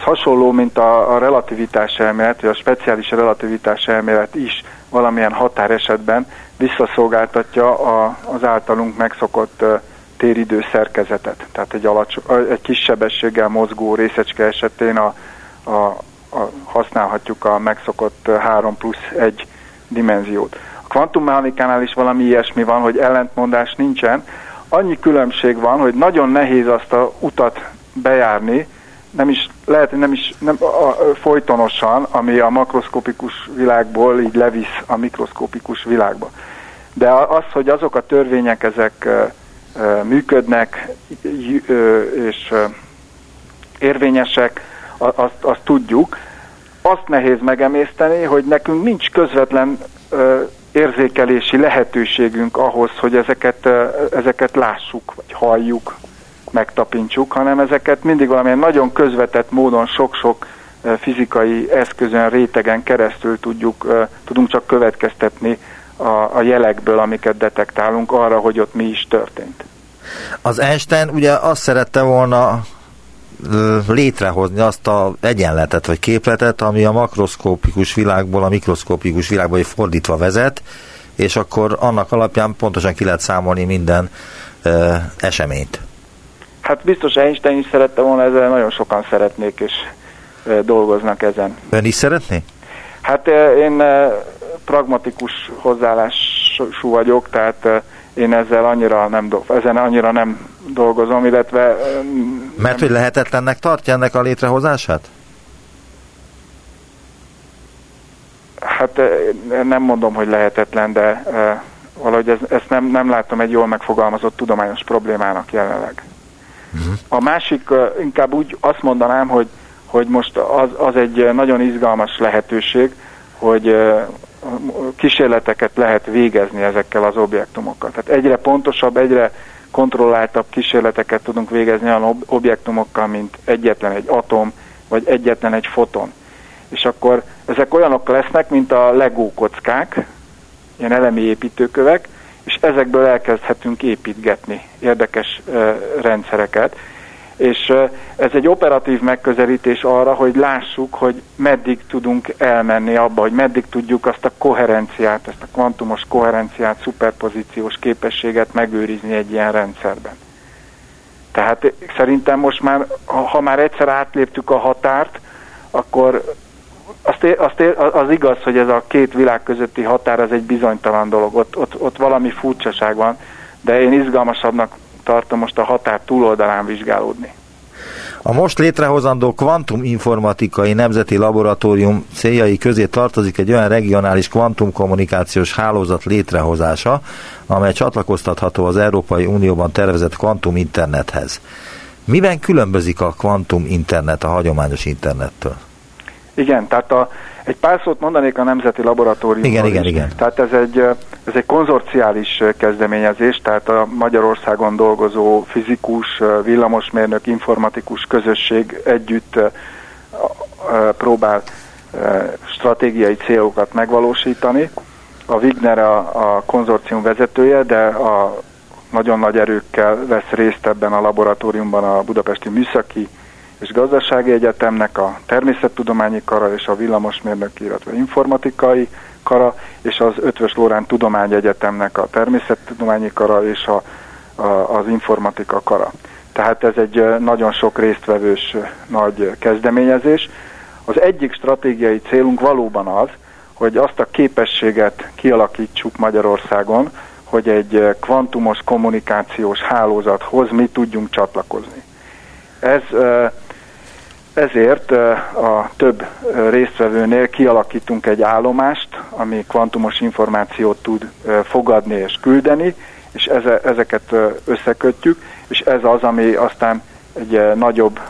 S4: ez hasonló, mint a, a relativitás elmélet, vagy a speciális relativitás elmélet is valamilyen határesetben visszaszolgáltatja a, az általunk megszokott téridő szerkezetet. Tehát egy, alacsony, egy kis sebességgel mozgó részecske esetén a, a, a, használhatjuk a megszokott 3 plusz 1 dimenziót. A kvantummechanikánál is valami ilyesmi van, hogy ellentmondás nincsen. Annyi különbség van, hogy nagyon nehéz azt a utat bejárni, nem is, lehet, hogy nem is nem, a, a, folytonosan, ami a makroszkopikus világból így levisz a mikroszkopikus világba. De az, hogy azok a törvények ezek működnek és érvényesek, azt, azt tudjuk. Azt nehéz megemészteni, hogy nekünk nincs közvetlen érzékelési lehetőségünk ahhoz, hogy ezeket, ezeket lássuk, vagy halljuk, megtapintsuk, hanem ezeket mindig valamilyen nagyon közvetett módon sok-sok fizikai eszközön, rétegen keresztül tudjuk, tudunk csak következtetni a, a jelekből, amiket detektálunk arra, hogy ott mi is történt.
S2: Az Einstein ugye azt szerette volna létrehozni azt a egyenletet vagy képletet, ami a makroszkópikus világból a mikroszkópikus világba fordítva vezet, és akkor annak alapján pontosan ki lehet számolni minden ö, eseményt.
S4: Hát biztos Einstein is szerette volna, ezzel nagyon sokan szeretnék, és dolgoznak ezen.
S2: Ön is szeretné?
S4: Hát én pragmatikus hozzáállású vagyok, tehát én ezzel annyira nem, do- ezen annyira nem dolgozom, illetve...
S2: Mert nem... hogy lehetetlennek tartja ennek a létrehozását?
S4: Hát nem mondom, hogy lehetetlen, de valahogy ez, ezt nem, nem látom egy jól megfogalmazott tudományos problémának jelenleg. Uh-huh. A másik, inkább úgy azt mondanám, hogy, hogy most az, az egy nagyon izgalmas lehetőség, hogy kísérleteket lehet végezni ezekkel az objektumokkal. Tehát egyre pontosabb, egyre kontrolláltabb kísérleteket tudunk végezni olyan objektumokkal, mint egyetlen egy atom, vagy egyetlen egy foton. És akkor ezek olyanok lesznek, mint a Lego kockák, ilyen elemi építőkövek, és ezekből elkezdhetünk építgetni érdekes rendszereket és ez egy operatív megközelítés arra, hogy lássuk, hogy meddig tudunk elmenni abba, hogy meddig tudjuk azt a koherenciát, ezt a kvantumos koherenciát, szuperpozíciós képességet megőrizni egy ilyen rendszerben. Tehát szerintem most már, ha már egyszer átléptük a határt, akkor azt, azt, az igaz, hogy ez a két világ közötti határ az egy bizonytalan dolog, ott, ott, ott valami furcsaság van, de én izgalmasabbnak tartom most a határ túloldalán vizsgálódni.
S2: A most létrehozandó kvantuminformatikai nemzeti laboratórium céljai közé tartozik egy olyan regionális kvantumkommunikációs hálózat létrehozása, amely csatlakoztatható az Európai Unióban tervezett kvantum internethez. Miben különbözik a kvantum internet a hagyományos internettől?
S4: Igen, tehát a, egy pár szót mondanék a Nemzeti Laboratóriumról
S2: Igen, igen, igen.
S4: Tehát ez egy, ez egy konzorciális kezdeményezés, tehát a Magyarországon dolgozó fizikus, villamosmérnök, informatikus közösség együtt próbál stratégiai célokat megvalósítani. A Wigner a, a konzorcium vezetője, de a nagyon nagy erőkkel vesz részt ebben a laboratóriumban a Budapesti Műszaki és Gazdasági Egyetemnek a Természettudományi Kara és a Villamosmérnöki, illetve Informatikai Kara, és az Ötvös Lórán Tudományegyetemnek a Természettudományi Kara és a, a, az Informatika Kara. Tehát ez egy nagyon sok résztvevős nagy kezdeményezés. Az egyik stratégiai célunk valóban az, hogy azt a képességet kialakítsuk Magyarországon, hogy egy kvantumos kommunikációs hálózathoz mi tudjunk csatlakozni. Ez ezért a több résztvevőnél kialakítunk egy állomást, ami kvantumos információt tud fogadni és küldeni, és ezeket összekötjük, és ez az, ami aztán egy nagyobb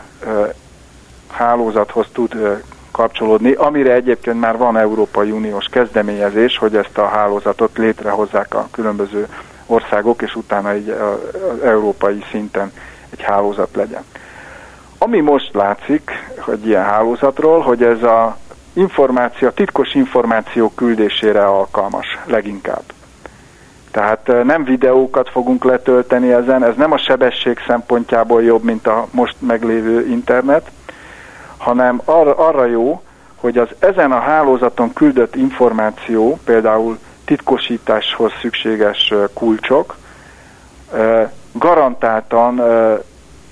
S4: hálózathoz tud kapcsolódni, amire egyébként már van Európai Uniós kezdeményezés, hogy ezt a hálózatot létrehozzák a különböző országok, és utána egy európai szinten egy hálózat legyen. Ami most látszik, hogy ilyen hálózatról, hogy ez a információ, titkos információ küldésére alkalmas leginkább. Tehát nem videókat fogunk letölteni ezen, ez nem a sebesség szempontjából jobb, mint a most meglévő internet, hanem arra, arra jó, hogy az ezen a hálózaton küldött információ, például titkosításhoz szükséges kulcsok, garantáltan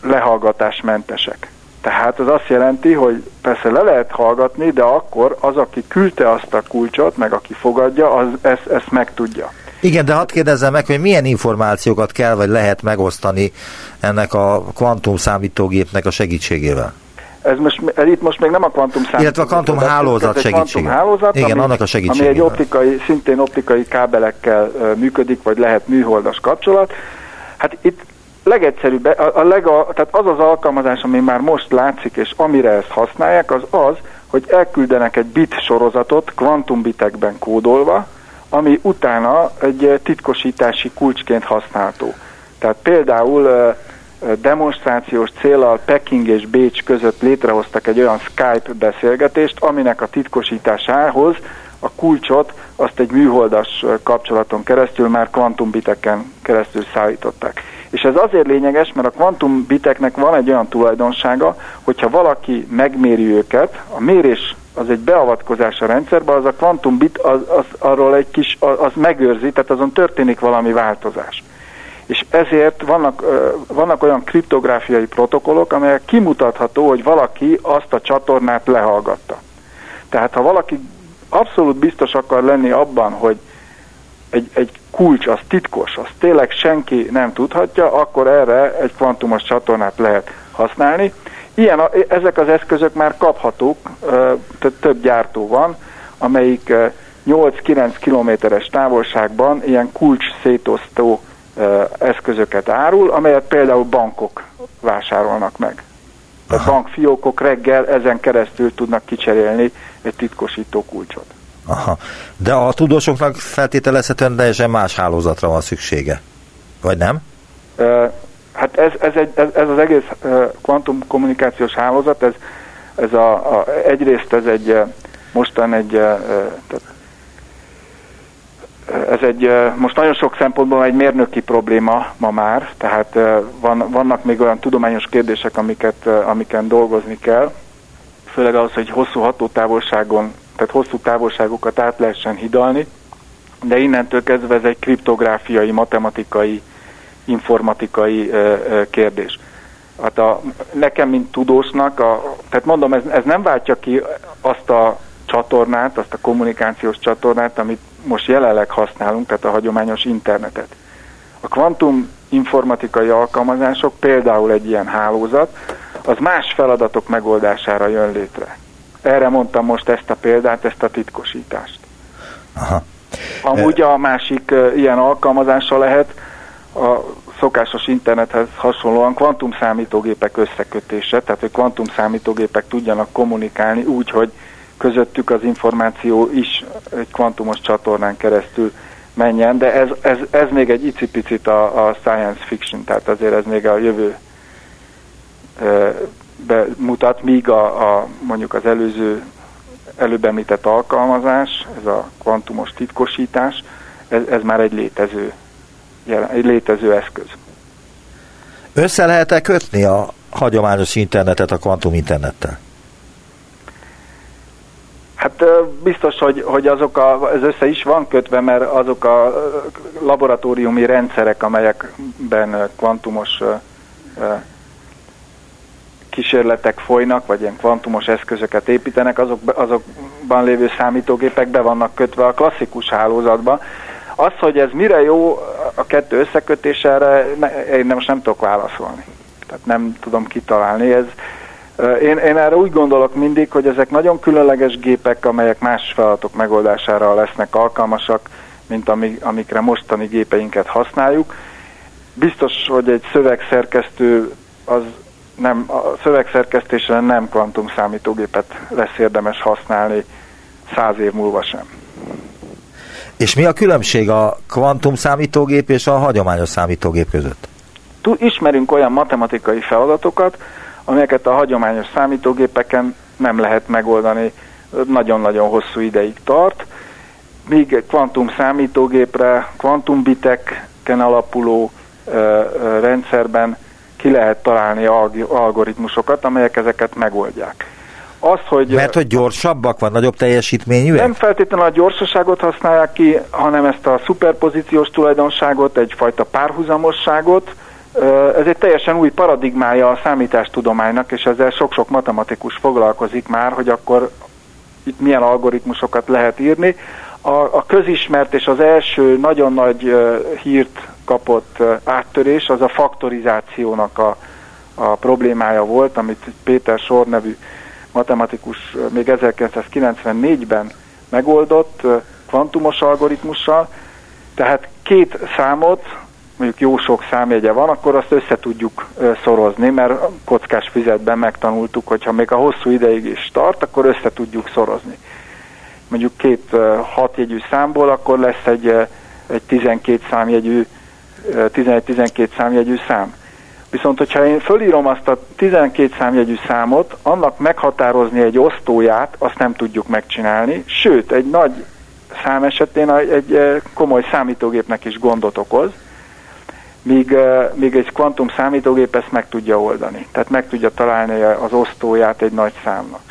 S4: lehallgatásmentesek. Tehát az azt jelenti, hogy persze le lehet hallgatni, de akkor az, aki küldte azt a kulcsot, meg aki fogadja, az ezt, ezt megtudja.
S5: Igen, de hadd kérdezzem meg, hogy milyen információkat kell vagy lehet megosztani ennek a kvantum számítógépnek a segítségével?
S4: Ez most, ez itt most még nem a kvantum számítógép.
S5: Illetve a kvantum hálózat segítségével. hálózat, Igen, ami, annak a segítségével.
S4: Ami egy optikai, szintén optikai kábelekkel működik, vagy lehet műholdas kapcsolat. Hát itt legegyszerűbb, a, a lega, tehát az az alkalmazás, ami már most látszik, és amire ezt használják, az az, hogy elküldenek egy bit sorozatot kvantumbitekben kódolva, ami utána egy titkosítási kulcsként használható. Tehát például demonstrációs célral Peking és Bécs között létrehoztak egy olyan Skype beszélgetést, aminek a titkosításához a kulcsot azt egy műholdas kapcsolaton keresztül már kvantumbiteken keresztül szállították. És ez azért lényeges, mert a kvantumbiteknek van egy olyan tulajdonsága, hogyha valaki megméri őket, a mérés az egy beavatkozás a rendszerbe, az a kvantumbit, az, az, arról egy kis, az, megőrzi, tehát azon történik valami változás. És ezért vannak, vannak olyan kriptográfiai protokollok, amelyek kimutatható, hogy valaki azt a csatornát lehallgatta. Tehát ha valaki abszolút biztos akar lenni abban, hogy egy, egy kulcs az titkos, az tényleg senki nem tudhatja, akkor erre egy kvantumos csatornát lehet használni. Ilyen, ezek az eszközök már kaphatók, több gyártó van, amelyik 8-9 kilométeres távolságban ilyen kulcs szétosztó eszközöket árul, amelyet például bankok vásárolnak meg. A bankfiókok reggel ezen keresztül tudnak kicserélni egy titkosító kulcsot.
S5: Aha. De a tudósoknak feltételezhetően teljesen más hálózatra van szüksége. Vagy nem?
S4: Uh, hát ez, ez, egy, ez, ez az egész uh, kvantum kommunikációs hálózat, ez, ez a, a, egyrészt ez egy mostan egy tehát ez egy most nagyon sok szempontból egy mérnöki probléma ma már, tehát van, vannak még olyan tudományos kérdések, amiket, amiken dolgozni kell, főleg az, hogy hosszú hatótávolságon, tehát hosszú távolságokat át lehessen hidalni, de innentől kezdve ez egy kriptográfiai, matematikai, informatikai kérdés. Hát a, nekem, mint tudósnak, a, tehát mondom, ez, ez nem váltja ki azt a csatornát, azt a kommunikációs csatornát, amit most jelenleg használunk, tehát a hagyományos internetet. A kvantum informatikai alkalmazások, például egy ilyen hálózat, az más feladatok megoldására jön létre. Erre mondtam most ezt a példát, ezt a titkosítást. Aha. Amúgy a másik uh, ilyen alkalmazása lehet a szokásos internethez hasonlóan kvantum számítógépek összekötése, tehát hogy kvantum számítógépek tudjanak kommunikálni úgy, hogy közöttük az információ is egy kvantumos csatornán keresztül menjen, de ez, ez, ez még egy icipicit a, a science fiction, tehát azért ez még a jövő mutat, míg a, a, mondjuk az előző előbb említett alkalmazás, ez a kvantumos titkosítás, ez, ez már egy létező, egy létező eszköz.
S5: Össze lehet-e kötni a hagyományos internetet a kvantum internettel?
S4: Hát biztos, hogy, hogy azok a, ez össze is van kötve, mert azok a laboratóriumi rendszerek, amelyekben kvantumos kísérletek folynak, vagy ilyen kvantumos eszközöket építenek, azok, azokban lévő számítógépek be vannak kötve a klasszikus hálózatba. Az, hogy ez mire jó a kettő összekötésére, én most nem tudok válaszolni. Tehát nem tudom kitalálni. Ez, én, én erre úgy gondolok mindig, hogy ezek nagyon különleges gépek, amelyek más feladatok megoldására lesznek alkalmasak, mint amik, amikre mostani gépeinket használjuk. Biztos, hogy egy szövegszerkesztő az nem, a szövegszerkesztésre nem kvantum számítógépet lesz érdemes használni száz év múlva sem.
S5: És mi a különbség a kvantum számítógép és a hagyományos számítógép között?
S4: Ismerünk olyan matematikai feladatokat, amelyeket a hagyományos számítógépeken nem lehet megoldani, nagyon-nagyon hosszú ideig tart, míg kvantum számítógépre, kvantumbiteken alapuló ö, ö, rendszerben ki lehet találni algoritmusokat, amelyek ezeket megoldják.
S5: Az, hogy Mert hogy gyorsabbak van, nagyobb teljesítményűek?
S4: Nem feltétlenül a gyorsaságot használják ki, hanem ezt a szuperpozíciós tulajdonságot, egyfajta párhuzamosságot, ez egy teljesen új paradigmája a számítástudománynak, és ezzel sok-sok matematikus foglalkozik már, hogy akkor itt milyen algoritmusokat lehet írni. A, a közismert és az első nagyon nagy hírt kapott áttörés az a faktorizációnak a, a problémája volt, amit Péter Sor nevű matematikus még 1994-ben megoldott kvantumos algoritmussal, tehát két számot, mondjuk jó sok számjegye van, akkor azt össze tudjuk szorozni, mert kockás fizetben megtanultuk, hogyha még a hosszú ideig is tart, akkor össze tudjuk szorozni. Mondjuk két hatjegyű számból, akkor lesz egy, egy 12 számjegyű 11-12 számjegyű szám. Viszont, hogyha én fölírom azt a 12 számjegyű számot, annak meghatározni egy osztóját, azt nem tudjuk megcsinálni, sőt, egy nagy szám esetén egy komoly számítógépnek is gondot okoz, míg, míg egy kvantum számítógép ezt meg tudja oldani. Tehát meg tudja találni az osztóját egy nagy számnak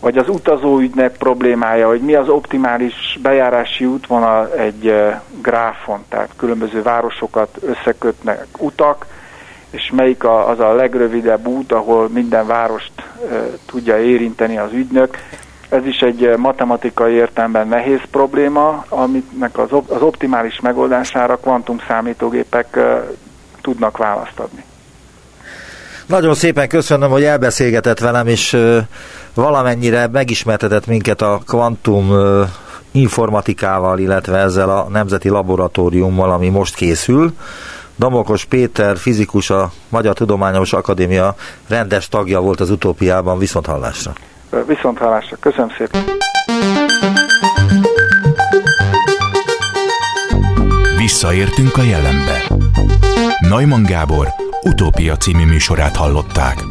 S4: vagy az utazóügynek problémája, hogy mi az optimális bejárási útvonal egy gráfon, tehát különböző városokat összekötnek utak, és melyik az a legrövidebb út, ahol minden várost e, tudja érinteni az ügynök. Ez is egy matematikai értelemben nehéz probléma, aminek az, az optimális megoldására kvantum számítógépek e, tudnak választ adni.
S5: Nagyon szépen köszönöm, hogy elbeszélgetett velem, és valamennyire megismertetett minket a kvantum informatikával, illetve ezzel a Nemzeti Laboratóriummal, ami most készül. Damokos Péter, fizikus, a Magyar Tudományos Akadémia rendes tagja volt az utópiában. Viszont hallásra!
S4: Viszont hallásra. Köszönöm szépen!
S1: Visszaértünk a jelenbe. Neumann Gábor utópia című műsorát hallották.